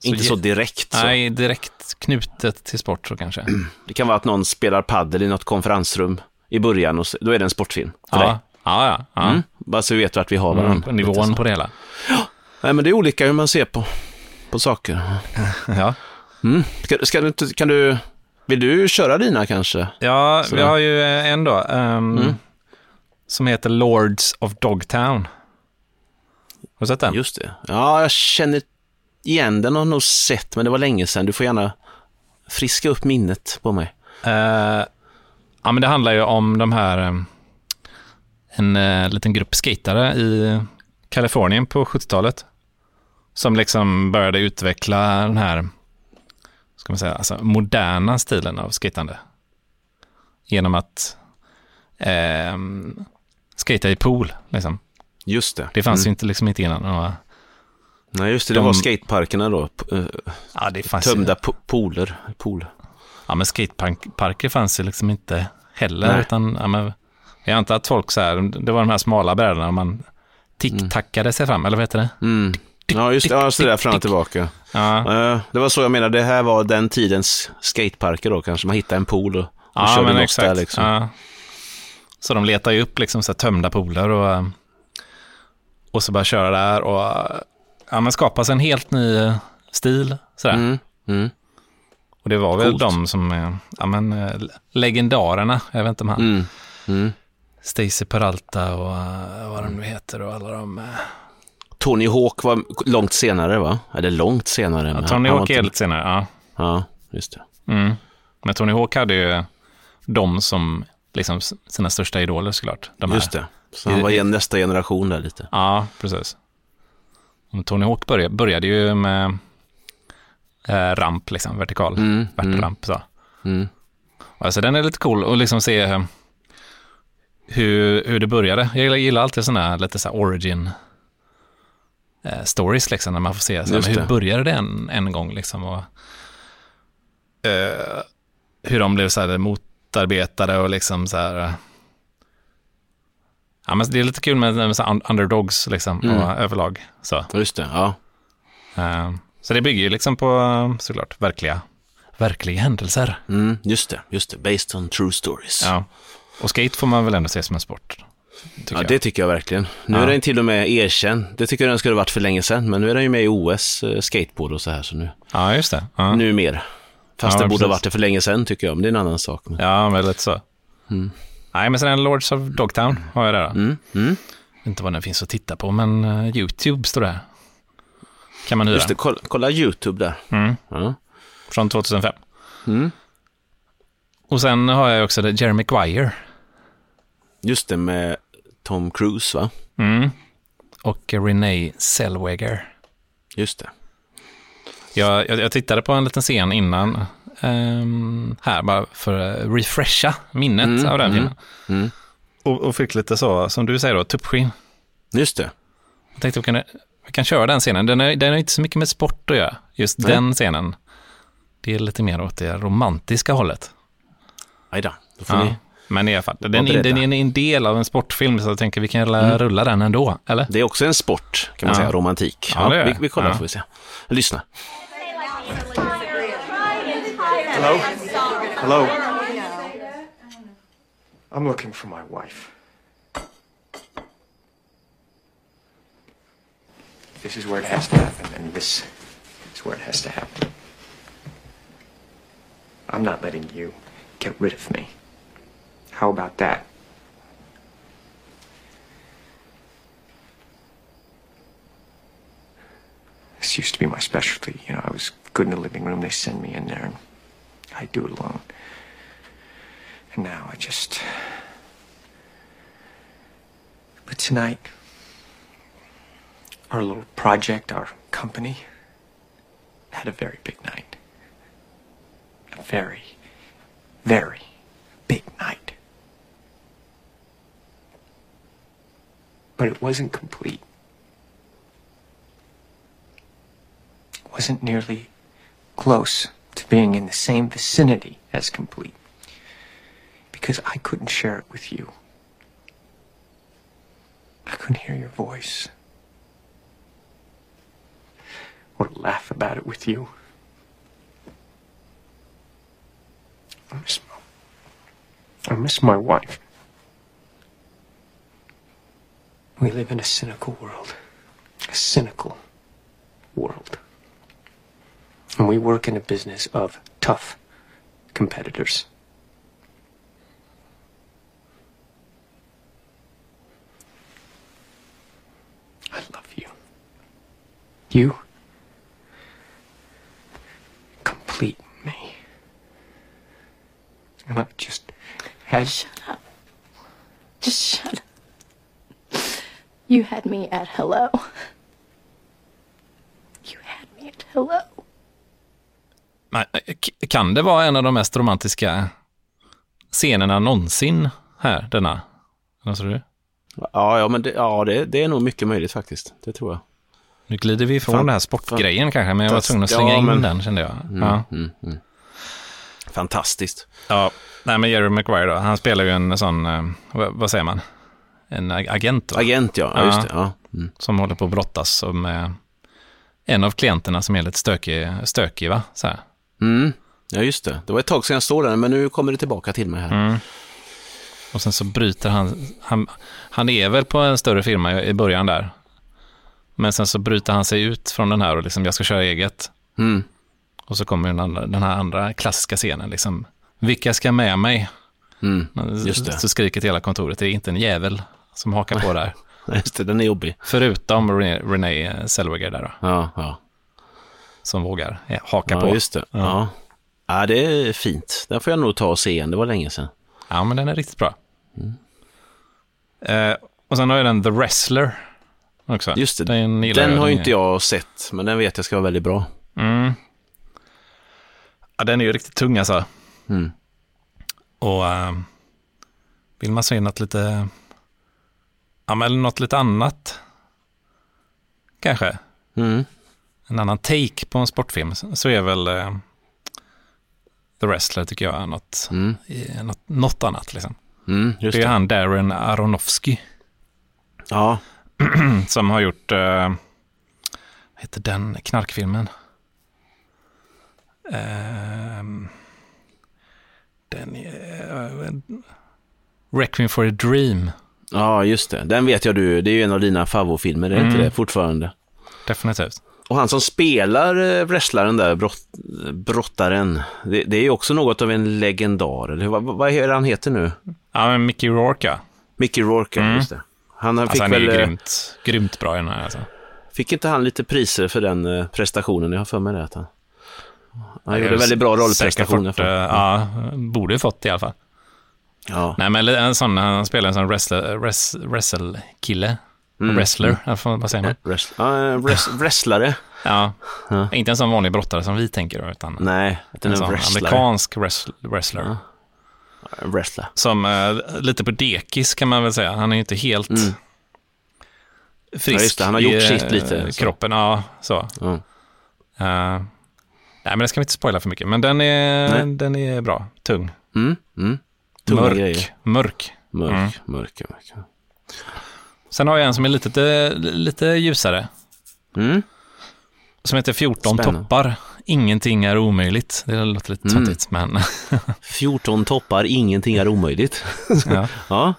inte ge- så direkt. Så. Nej, direkt knutet till sport så kanske. [CLEARS THROAT] Det kan vara att någon spelar paddel i något konferensrum i början och så, då är det en sportfilm för dig. Ja, ja, ja. ja. Mm. Bara så vi vet vart vi har varandra. Mm, på Lite nivån så. på det hela. Nej, men det är olika hur man ser på, på saker. [LAUGHS] Ja, Mm. Ska, ska du, kan du, vill du köra dina kanske? ja vi Sådär. har ju eh, en då, ehm, Mm. som heter Lords of Dogtown. Har du sett den? Just det. Ja, jag känner igen den och har nog sett, men det var länge sedan. Du får gärna friska upp minnet på mig. Eh, ja, men det handlar ju om de här, eh, en eh, liten grupp skatare i Kalifornien på 70-talet. Som liksom började utveckla den här, ska man säga, alltså moderna stilen av skatande. Genom att eh, skata i pool, liksom. Just det. Det fanns Mm. ju inte, liksom inte innan. Och, Nej, just det. Det de- var skateparkerna då. eh, ja, det fanns ju, Tömda po- pooler. Pool. Ja, men skateparker fanns ju liksom inte heller. Nej. Utan, ja, men, jag antar att folk så här, det var de här smala brädorna man tick-tackade sig fram, eller vad heter det? Mm. Ja, just det. Ja, så där fram och tillbaka. Ja, Det var så jag menade. Det här var den tidens skateparker då kanske. Man hittade en pool och, och ja körde men loss exakt. där liksom. Ja. Så de letar ju upp liksom så här tömda pooler och, och så bara köra där och ja, men skapa sig en helt ny stil. Sådär. Mm. Mm. Och det var väl Coolt. de som, eh, ja men eh, legendarerna, jag vet inte om han, Mm. Mm. Stacy Peralta och eh, vad de nu heter och alla de. Tony Hawk var långt senare va? Eller långt senare. Ja, Tony Hawk är lite senare, ja. Ja, just det. Mm. Men Tony Hawk hade ju de som liksom sina största idoler såklart. De. Just det. Så han var igen nästa generation där lite. Ja, precis. Och Tony Hawk började, började ju med eh, ramp, liksom, vertikal. Mm, Värtramp, så. Mm. Alltså den är lite cool att liksom se eh, hur, hur det började. Jag gillar, gillar alltid sådana här lite så här origin eh, stories, liksom, när man får se så hur började det en, en gång, liksom, och eh, hur de blev så här motarbetade och liksom så här. eh, Ja, men det är lite kul med, med så underdogs liksom, Mm. och överlag. Så, Just det, ja. eh, så det bygger ju liksom på såklart verkliga, verkliga händelser. Mm, just det, just det. Based on true stories. Ja. Och skate får man väl ändå se som en sport. Tycker jag. det tycker jag verkligen. Nu Ja. är den till och med erkänd. Det tycker jag den skulle ha varit för länge sedan, men nu är den ju med i OS, eh, skateboard och så här, så nu, Ja, just det. Ja, nu mer. Fast Ja, det borde ha precis. varit det för länge sedan tycker jag, men det är en annan sak. Men... ja men lite så. Mm. Nej, men sen Lords of Dogtown har jag där. Mm, mm. Inte vad den finns att titta på, men eh, YouTube står det. Kan man hyra. Just det, kolla, kolla YouTube där. Mm, Ja. från 2005. Mm. Och sen har jag också Jeremy Maguire. Just det, med Tom Cruise va? Mm. Och Renee Zellweger. Just det. Jag, jag, jag tittade på en liten scen innan, ehm, här bara för att refresha minnet Mm, av den mm, filmen. mm. Och, och fick lite så, som du säger då, tuppskinn. Just det. Jag tänkte vi kan, vi kan köra den scenen. Den är, den är inte så mycket med sport att göra, just Nej. den scenen. Det är lite mer åt det romantiska hållet. Aj då, då får Ja. ni... Men i alla fall, den, beredda. den är en del av en sportfilm, så jag tänker vi kan rulla, rulla den ändå, eller? Det är också en sport, kan man Ja. säga, romantik. Ja, är vi, vi kollar Ja. får vi se. Lyssna. Hello? Hello? I'm looking for my wife. This is where it has to happen, and this is where it has to happen. I'm not letting you get rid of me. How about that? This used to be my specialty. You know, I was good in the living room. They send me in there, and I do it alone. And now I just. But tonight, our little project, our company, had a very big night. A very, very big night. But it wasn't complete. It wasn't nearly close to being in the same vicinity as complete. Because I couldn't share it with you. I couldn't hear your voice. Or laugh about it with you. I miss my, I miss my wife. We live in a cynical world. A cynical world. And we work in a business of tough competitors. I love you. You complete me. And I've just had Shut up. Just shut up. You had me at hello. You had me at hello. Men, eh, Kan det vara en av de mest romantiska scenerna någonsin här, denna? Vad tror du? Ja, ja men det, ja, det, det är nog mycket möjligt faktiskt. Det tror jag. Nu glider vi ifrån Fan- den här sportgrejen kanske, men jag var tvungen att ja, slänga in men- den kände jag. Ja. Mm, mm. Fantastiskt. ja. Nej, men Jerry Maguire då, han spelar ju en sån, eh, vad, vad säger man? En ag- agent va? Agent ja, ja just det. Ja. Mm. som håller på att brottas med en av klienterna som är lite stökig, stökig va? Så här. Mm. ja, just det. Det var ett tag sedan jag stod där, men nu kommer det tillbaka till mig här. Mm. Och sen så bryter han, han, han är väl på en större firma i början där. Men sen så bryter han sig ut från den här och liksom, jag ska köra eget. Mm. Och så kommer den, andra, den här andra klassiska scenen, liksom, vilka ska med mig? Mm. Just det. Så skriker till hela kontoret, det är inte en jävel som hakar på där. [LAUGHS] Just det, den är jobbig. Förutom Renee, Renee Zellweger där då, Ja, ja. som vågar eh, haka ja på. just det. Ja. ja, det är fint. Den får jag nog ta och se igen. Det var länge sedan. Ja, men den är riktigt bra. Eh, och sen har jag den The Wrestler också. Just det. Den, Den har ju inte jag sett, men den vet jag ska vara väldigt bra. Mm. Ja, den är ju riktigt tung alltså. Mm. Och eh, vill man se något lite, ja men något lite annat, kanske, Mm. en annan take på en sportfilm, så är väl eh, The Wrestler tycker jag är något, Mm. något, något annat liksom. Mm, Det är det. han Darren Aronofsky Ja, [CLEARS THROAT] som har gjort, eh, vad heter den knarkfilmen? Ehm, den uh, Requiem for a Dream, ja, just det. Den vet jag du. Det är ju en av dina favoritfilmer, är det inte Mm. det? Fortfarande. definitivt. Och han som spelar eh, wrestlaren där, brott, brottaren, det, det är ju också något av en legendar. Eller vad, vad är det han heter nu? Ja, men Mickey Rourke. Mickey Rourke, Mm. just det. Han fick Alltså, han är väl, grymt, grymt bra i den här. Alltså. fick inte han lite priser för den prestationen? Jag har för mig det. Att han han gjorde väldigt bra rollprestationer. för- Ja, borde ju fått i alla fall. ja. Nej, men en sån, han spelar en sån wrestler, wrest, wrestle-kille. Mm. Wrestler, får- vad säger man? Wrest, ja, wrest, wrestlare? Ja. Ja. Inte en sån vanlig brottare som vi tänker då, utan Nej, en är sån wrestlare. amerikansk wrestl- wrestler. Ja. Wrestler. Som eh, lite på dekis kan man väl säga. Han är ju inte helt Mm. frisk Ja, det. Han har gjort i, sitt eh, lite, så. kroppen. Ja, så. Ja. Eh, nej, men det ska vi inte spoila för mycket. Men den är, Nej. den är bra. Tung. Mm, mm. Tunga mörk. grejer. Mörk. Mörk, Mm. mörk, mörk. Sen har jag en som är lite, lite ljusare. Mm. Som heter 14 Spännande. toppar. Ingenting är omöjligt. Det låter lite Mm. töntigt, men [LAUGHS] 14 toppar, ingenting är omöjligt. ja. [LAUGHS]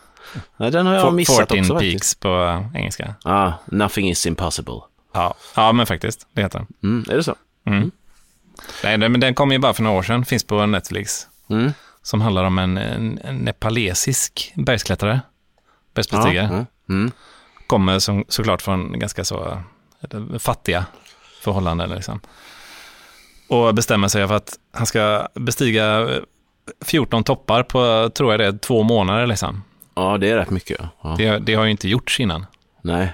ja. den har jag missat 14 också peaks faktiskt. på engelska. Ah, nothing is impossible. Ja. ja, men faktiskt. Det heter den. Mm, är det så? Nej, men den kom ju bara för några år sedan. Finns på Netflix. Mm. Som handlar om en, en, en nepalesisk bergsklättrare. Ja, Bergsbestigare. mm, mm. Kommer som, såklart från ganska så eh, fattiga förhållanden. Liksom. Och bestämmer sig för att han ska bestiga eh, 14 toppar på, tror jag det är, två månader. Liksom. ja, det är rätt mycket. Ja. Det, det har ju inte gjorts innan. Nej,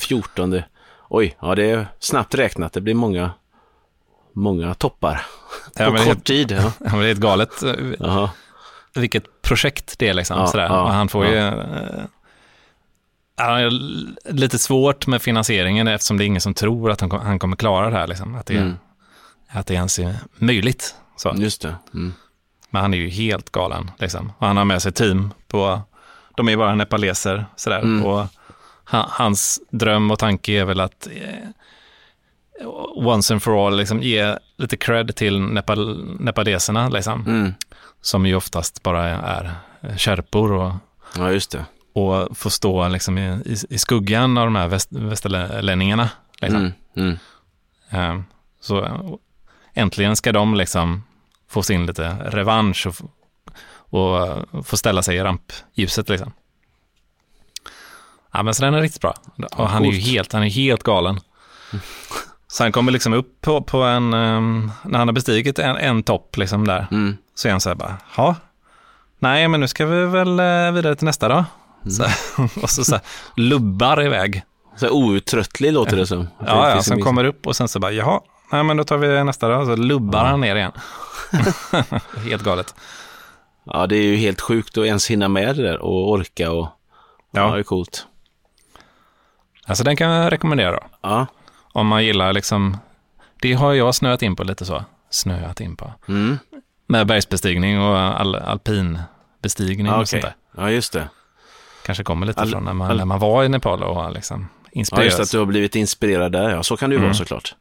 14. det- Oj, ja det är snabbt räknat. Det blir många, många toppar Ja, på det, kort tid. Ja. [LAUGHS] ja, men det är ett galet eh, vilket projekt det är liksom. Ja, sådär. ja, han får ju... Ja, lite svårt med finansieringen eftersom det är ingen som tror att han, han kommer klara det här. Liksom. Att, det, Mm. att det ens är möjligt. Så. Just det. Mm. Men han är ju helt galen. Liksom. Och han har med sig team på, de är bara nepaleser. Sådär. Mm. Och han, hans dröm och tanke är väl att eh, once and for all liksom, ge lite cred till nepal, nepaleserna. Liksom, Mm. Som ju oftast bara är kärpor och Ja, just det. och få stå liksom i, i, i skuggan av de här väst, västerlänningarna. Liksom. Mm. Mm. Eh, Så äntligen ska de liksom få sin lite revansch och, och få ställa sig i rampljuset. Liksom. Ja, men så den är riktigt bra. Och han är ju helt, han är helt galen. [LAUGHS] Så han kommer liksom upp på, på en, eh, när han har bestigit en, en topp liksom där, Mm. så är han så här bara, ja, nej men nu ska vi väl eh, vidare till nästa då. Så, [LAUGHS] och så, så här, lubbar iväg. Så här outtröttlig låter det som. Ja, Det ja, en- kommer upp och sen så bara, jaha, nej men då tar vi nästa då. Så lubbar han ner igen. [LAUGHS] Helt galet. Ja, det är ju helt sjukt att ens hinna med det där och orka och... Ja, Ja. det är coolt. Alltså den kan jag rekommendera då. Ja. Om man gillar liksom, det har jag snöat in på lite så. Snöat in på. Mm. Med bergsbestigning och all, alpinbestigning Ja, och sånt där. Ja, just det. Kanske kommer lite All- från när man, när man var i Nepal och liksom Ja, inspirerades. just att du har blivit inspirerad där. Ja, så kan det ju Mm. vara såklart.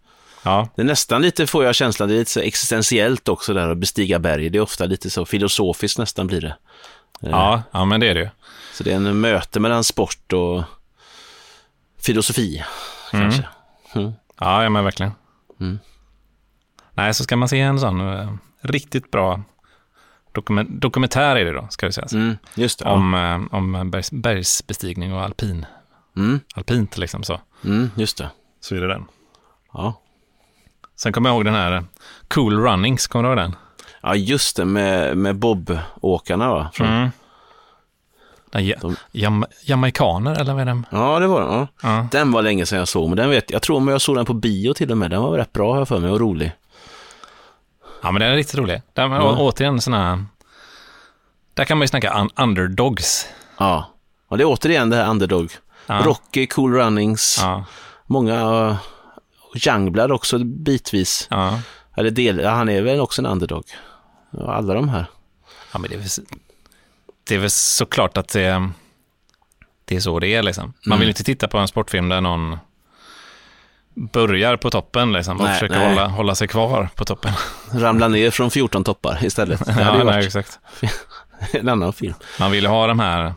ja. Det är nästan lite, får jag känslan, det är lite så existentiellt också där att bestiga berg. Det är ofta lite så filosofiskt nästan blir det. Ja, ja, men det är det ju. Så det är en möte mellan sport och filosofi, kanske. Mm. Ja, ja men verkligen. Mm. Nej, så ska man se en sån eh, riktigt bra dokument, dokumentär är det då, ska vi säga. Mm, just det. Ja. Om, eh, om bergs, bergsbestigning och alpin. Mm, Alpint liksom så. mm, just det. Så är det den. Ja. Sen kommer jag ihåg den här eh, Cool Runnings, kommer du ihåg den? ja, just det, med, med Bob-åkarna va? Från, Mm. Ja, De- jam, jamaikaner eller vad är det? Ja, det var den. Ja. Ja. Den var länge sedan jag såg, men den vet jag tror om jag såg den på bio till och med. Den var rätt bra jag för mig och rolig. ja, men den är riktigt rolig. Den, Ja. återigen sån här, där kan man ju snacka un, underdogs. Ja. Och det är återigen det här underdog. Ja. Rocky, Cool Runnings, Ja, många uh, Youngblood också bitvis. ja. Eller del, han är väl också en underdog. Alla de här. Ja, men det är, det är väl såklart att det, det är så det är. Liksom. Man Mm. vill inte titta på en sportfilm där någon börjar på toppen liksom, och Nej, försöker nej. hålla, hålla sig kvar på toppen. [LAUGHS] Ramla ner från 14 toppar istället. [LAUGHS] Det Ja, nej, exakt. [LAUGHS] en annan film. Man vill ha de här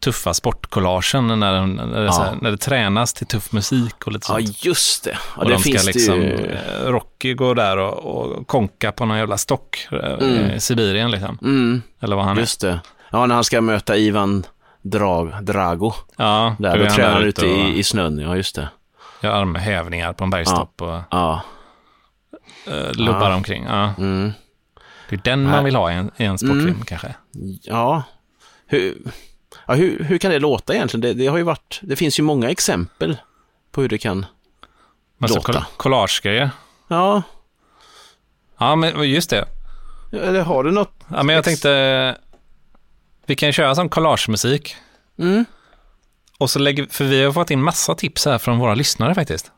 tuffa sportcollagen när, den- när, det, Ja. här, när det tränas till tuff musik och lite Ja, sånt. just det. Ja, och det de ska finns liksom, det ju. eh, Rocky går där och, och konka på någon jävla stock eh, Mm. i Sibirien liksom. Mm, Eller vad han är. just det. Ja, när han ska möta Ivan Drag, Drago. Ja, Där, är då tränar han ute och i, i snön. Ja, just det. gör armhävningar på en bergstopp och Ja. uh, lubbar Ja. omkring. Ja. Mm. Det är den man vill ha i en, i en sportfilm Mm. kanske. Ja, hur, ja hur, hur kan det låta egentligen? Det, det har ju varit, det finns ju många exempel på hur det kan. Men så Låta. coll- collagegrejer. Ja, Ja, men just det. eller har du något? Ja, men jag tänkte, vi kan köra som collagemusik. Mm. Och så lägger, för vi har fått in massa tips här från våra lyssnare faktiskt.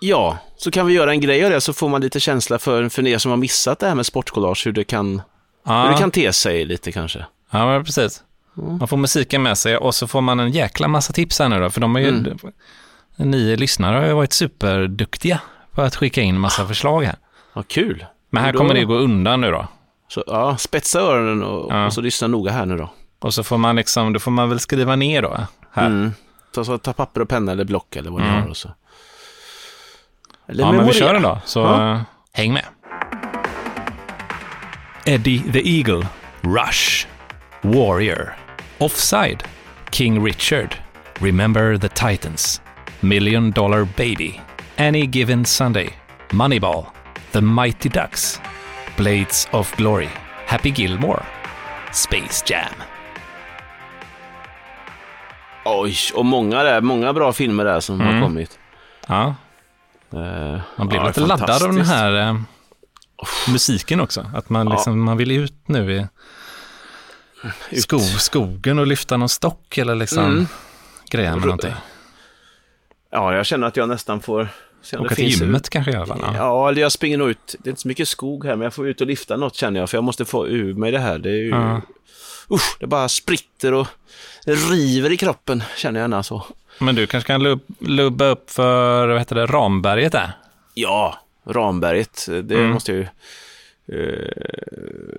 Ja, så kan vi göra en grej av det så får man lite känsla för, för er som har missat det här med sportcollage, hur det kan, Ja, hur det kan te sig lite kanske. ja men precis. Mm. Man får musiken med sig och så får man en jäkla massa tips här nu då. För de har ju, Mm. ni lyssnare har ju varit superduktiga på att skicka in massa förslag här. Vad kul. Men här kommer det gå undan nu då. Så, ja, spetsa öronen och, Ja. och så lyssna noga här nu då. Och så får man liksom, då får man väl skriva ner då. Här. Mm. Ta, så, ta papper och penna eller block eller vad ni Mm. har och så. Eller Ja, men vi kör den då, så Ja. häng med. Eddie the Eagle, Rush, Warrior, Offside, King Richard, Remember the Titans, Million Dollar Baby, Any Given Sunday, Moneyball, The Mighty Ducks, Blades of Glory, Happy Gilmore, Space Jam. Oj, och många, där, många bra filmer där som Mm. har kommit. Ja, Eh, man blir ja, lite laddad av den här eh, musiken också. Att man, Ja. liksom, man vill ut nu i Ut. skog, skogen och lyfta någon stock eller liksom Mm. greja med någonting. Ja, jag känner att jag nästan får... se om Åka det till gymmet kanske i alla fall. Ja. Ja, eller jag springer nog ut. Det är inte så mycket skog här, men jag får ut och lyfta något känner jag, för jag måste få ur mig det här. Det är ju... Ja. Usch, det bara spritter och river i kroppen, känner jag gärna så. Men du kanske kan lub lubba upp för, vad heter det, Ramberget där? Ja, Ramberget, det Mm. måste jag ju... eh,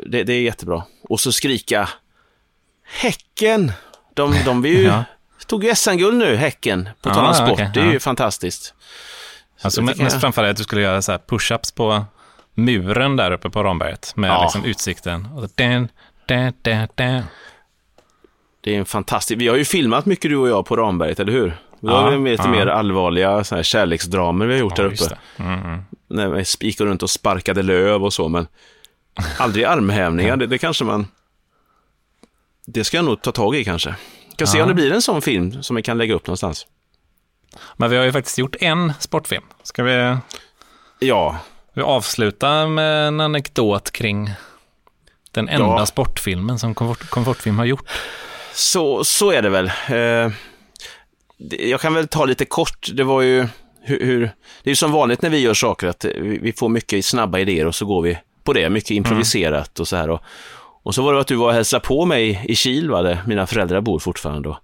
det, det är jättebra. Och så skrika Häcken! De, de ju, [LAUGHS] Ja. tog ju SM-guld nu, Häcken, på tal om Ja, sport. okej, det är ju ja. fantastiskt. Alltså det me- tycker mest jag. framför dig att du skulle göra så här push-ups på muren där uppe på Ramberget med Ja. liksom utsikten. Och så, dan, dan, dan, dan. Det är en fantastisk... Vi har ju filmat mycket du och jag på Ramberget, eller hur? Var Ja, ju lite mer allvarliga så här, kärleksdramer vi har gjort Ja, där uppe. Mm, mm. När vi gick runt och sparkade löv och så, men aldrig armhävningar. Det, det kanske man... Det ska jag nog ta tag i kanske. Kan se Ja. om det blir en sån film som vi kan lägga upp någonstans. Men vi har ju faktiskt gjort en sportfilm. Ska vi, Ja, vi avsluta med en anekdot kring den enda Ja. sportfilmen som komfort, komfortfilm har gjort? så, så är det väl. Eh, jag kan väl ta lite kort. Det var ju hur, hur... Det är ju som vanligt när vi gör saker att vi, får mycket snabba idéer och så går vi på det. Mycket improviserat och så här. Och, och så var det att du var och hälsade på mig i Kil, va? där mina föräldrar bor fortfarande då.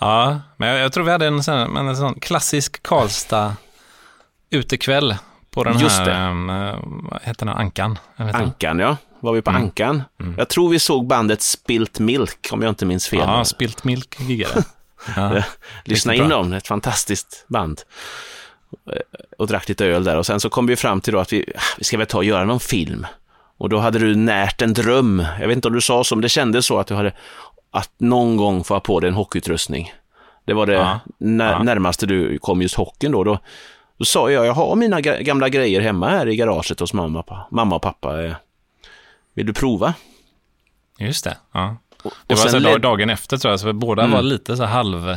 Ja, men jag, jag tror vi hade en sån, en sån klassisk Karlstad utekväll på den Just här, det. ehm, eh, vad heter den, Ankan? Inte. Ankan, ja. Var vi på Mm. Ankan? Jag tror vi såg bandet Spilt Milk, om jag inte minns fel. Ja, Spilt Milk giggade. [LAUGHS] Ja. Lyssna in dem, ett fantastiskt band. Och drack lite öl där och sen så kom vi fram till då att vi, ah, vi ska väl ta och göra någon film. Och då hade du närt en dröm. Jag vet inte om du sa så, men det kändes så att du hade, att någon gång få ha på dig en hockeyutrustning. Det var det Ja. när, Ja. närmaste du kom just hockeyn då. då. Då sa jag, jag har mina ga- gamla grejer hemma här i garaget hos mamma, mamma och pappa. Eh, Vill du prova? Just det. Ja. Och, Det var sen dagen efter tror jag, så båda Mm. var lite så halv...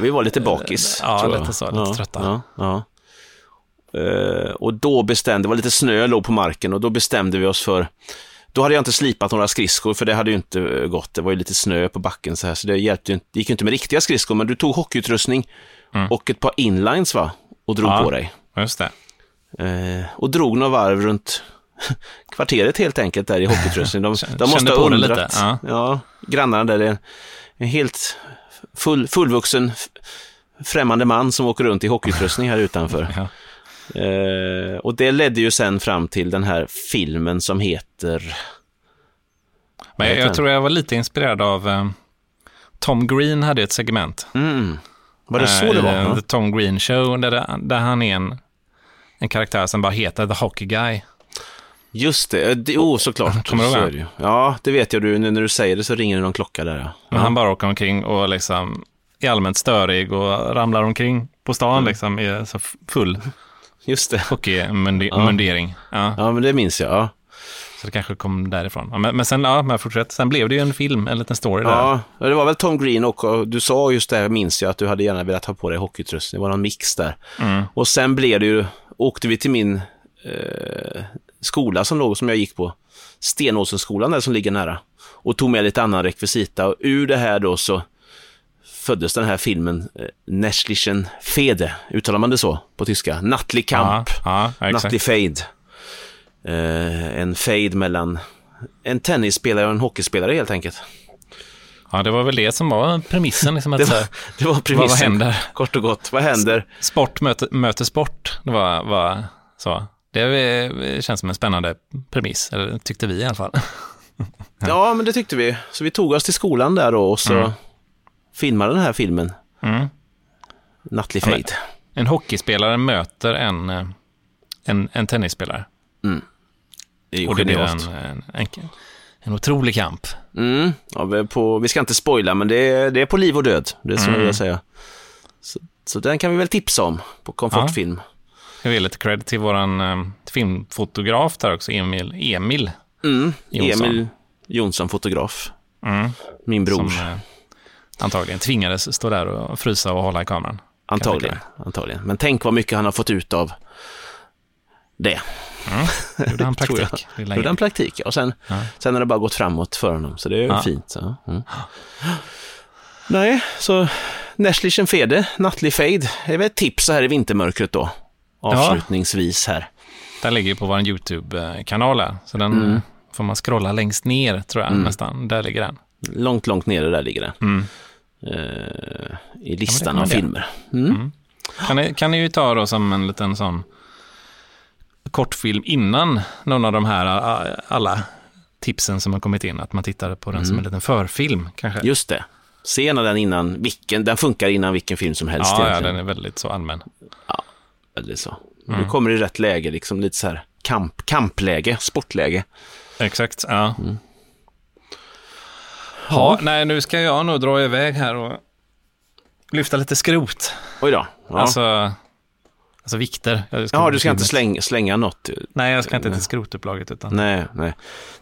Vi var lite bakis. Ja, tror jag. lite så, lite trötta. Ja, ja. Eh, och då bestämde, det var lite snö låg på marken och då bestämde vi oss för, då hade jag inte slipat några skridskor för det hade ju inte eh, gått. Det var ju lite snö på backen så här, så det hjälpte ju inte, det gick ju inte med riktiga skridskor, men du tog hockeyutrustning och ett par inlines va? Och drog Mm. Ja. på dig. Just det. Eh, och drog några varv runt [LAUGHS] kvarteret helt enkelt där i hockeyutrustning. De, [LAUGHS] de måste ha undrat. ja. ja, grannarna där, det är en, helt full, fullvuxen främmande man som åker runt i hockeyutrustning här utanför. [LAUGHS] Ja. Eh, och det ledde ju sen fram till den här filmen som heter... Men jag, jag tror jag var lite inspirerad av... eh, Tom Green hade ett segment. Mm, var det så eh, det i, var? eh. The Tom Green Show, där, där han är en, en karaktär som bara heter The Hockey Guy. Just det, eh, det oh, såklart. [LAUGHS] Kommer du ihåg är. Ja, det vet jag. Du, nu när du säger det så ringer det någon klocka där. Ja. Men han bara åker omkring och liksom är allmänt störig och ramlar omkring på stan Mm. liksom i så full Just det. hockeymundering. Ja. Ja, men det minns jag. Ja. Så det kanske kom därifrån. Ja, men, men sen, ja, men fortsätt. Sen blev det ju en film, en liten story där. Ja, det var väl Tom Green och, du sa just det, minns jag, att du hade gärna velat ha på dig hockeyutrustning. Det var någon mix där. Mm. Och sen blev det ju, åkte vi till min eh, skola som låg, som jag gick på. Stenåsenskolan där som ligger nära. Och tog med lite annan rekvisita. Och ur det här då så föddes den här filmen eh, Näschlichen Fede, uttalar man det så på tyska? Nattlig kamp. Ja, ja. Nattlig fade. Eh, en fade mellan en tennisspelare och en hockeyspelare helt enkelt. Ja, det var väl det som var premissen. Liksom, att, Det var, det var premissen. vad händer? Kort och gott, vad händer? Sport möter, möter sport. Det var, var så. Det känns som en spännande premiss, eller tyckte vi i alla fall. Ja, men det tyckte vi. Så vi tog oss till skolan där då och så Mm. Filmade den här filmen. Mm. Nattlig Ja, fade. En hockeyspelare möter en, eh, en, en tennisspelare. Det är Och det blir en, en, en, en otrolig kamp. Mm. Ja, vi, på, vi ska inte spoila, men det är, det är på liv och död. Det är så Mm. jag säga. Så, så den kan vi väl tipsa om på Komfortfilm. Jag vill lite cred till våran eh, filmfotograf där också, Emil, Emil Mm. Jonsson. Emil Jonsson, fotograf. mm, Min bror. som eh, antagligen tvingades stå där och frysa och hålla i kameran. antagligen, antagligen. Men tänk vad mycket han har fått ut av det. Gjorde han [LAUGHS] praktik? Gjorde han praktik, ja. Och sen, Ja. sen har det bara gått framåt för honom, så det är Ja. fint. Så. Mm. Nej, så Näschlichen Fede, Nattlig Fade, är väl ett tips så här i vintermörkret då. Avslutningsvis här. Den ligger ju på vår YouTube-kanal här, så den Mm. får man scrolla längst ner tror jag nästan. Där ligger den. Långt, långt nere där ligger den. Mm. Eh, I listan Ja, av filmer. Mm. Kan ni, kan ni ju ta då som en liten sån kortfilm innan någon av de här alla tipsen som har kommit in, att man tittar på den som en liten förfilm kanske. Mm. Just det. Se den innan vilken, den funkar innan vilken film som helst ja, ja, den är väldigt så allmän. Eller så. Mm. Du kommer i rätt läge, liksom lite så här kamp, kampläge, sportläge. Exakt, ja. Mm. Ja, nej, nu ska jag nog dra iväg här och lyfta lite skrot. Oj då. Ja. Alltså, alltså vikter. Jaha, du ska inte gymmet. slänga, slänga något? Nej, jag ska inte till skrotupplaget, utan Nej, nej.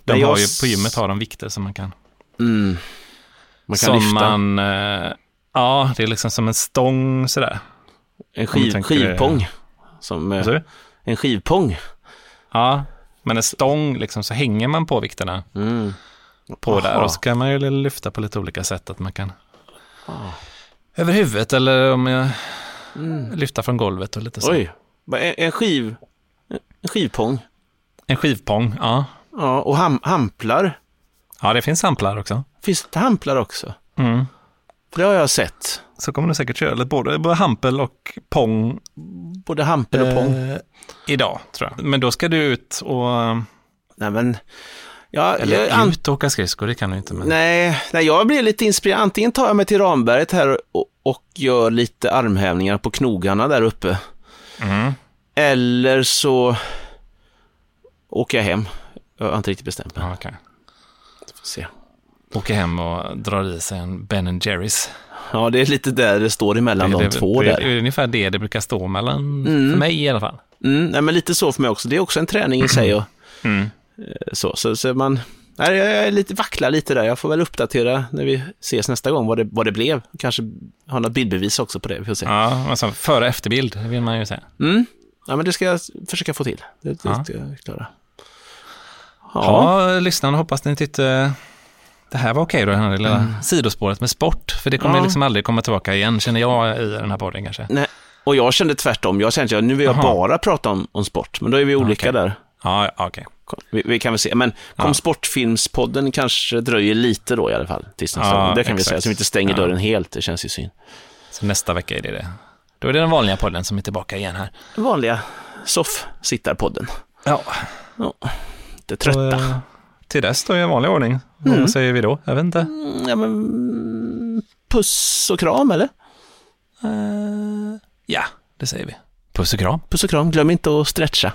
de Nej, har jag ju, på gymmet har de vikter som man kan, Mm. Man kan som lyfta man, eh, ja, det är liksom som en stång sådär. en skiv, skivpång. Som, eh, en skivpång. Ja, men en stång liksom, så hänger man på vikterna Mm. På där Aha. och så kan man ju lyfta på lite olika sätt. Att man kan Ah. över huvudet eller om jag lyfta från golvet och lite så. Mm. Oj, är- en skiv, en skivpång. En skivpång, ja. Ja, och ham, hamplar. Ja, det finns samplar också. Finns det hamplar också? Mm. Det har jag sett. Så kommer du säkert köra lite både, både hampel och pong Både hampel och pång. eh, idag, tror jag. Men då ska du ut och... Nej, men... Ja, Eller jag, ut och åka skridskor, det kan du inte. Men... nej, nej, jag blir lite inspirerad. Antingen tar jag mig till Ramberget här och, och gör lite armhävningar på knogarna där uppe. Mm. Eller så åker jag hem. Jag har inte riktigt bestämt mig. Okej. Får se. Åker hem och drar i sig en Ben Jerrys. Ja, det är lite där det står emellan det, de det, två det, där. Det är ungefär det det brukar stå mellan, Mm. för mig i alla fall. Mm, nej, men lite så för mig också. Det är också en träning i sig. Och, Mm. Eh, så, så, så man... Nej, jag är lite, vacklar lite där. Jag får väl uppdatera när vi ses nästa gång vad det, vad det blev. Kanske ha något bildbevis också på det. Vi får se. Ja, alltså före och efterbild vill man ju säga. Mm. Ja, men det ska jag försöka få till. Det, det Ja. ska jag klara. Ja. Ja, lyssnarna hoppas ni tyckte det här var okej då, det här lilla sidospåret med sport. För det kommer Mm. Ja. liksom aldrig komma tillbaka igen, känner jag i den här podden kanske. Nej. Och jag kände tvärtom. Jag kände att nu vill jag Jaha. bara prata om, om sport. Men då är vi olika Okej. där. Ja, okej. Vi, vi kan väl se. Men kom Ja. Sportfilmspodden kanske dröjer lite då i alla fall. Tills nästa Ja, gång. Det kan vi exakt. säga. Så vi inte stänger Ja. dörren helt. Det känns ju synd. Så nästa vecka är det det. Då är det den vanliga podden som är tillbaka igen här. Vanliga soff-sittarpodden. Ja. Inte trötta. Och, eh, till dess då i vanlig ordning. Mm. Vad säger vi då? Jag vet inte. Mm, Ja, men, mm, puss och kram, eller? Eh, ja, det säger vi. Puss och kram. Puss och kram. Glöm inte att stretcha.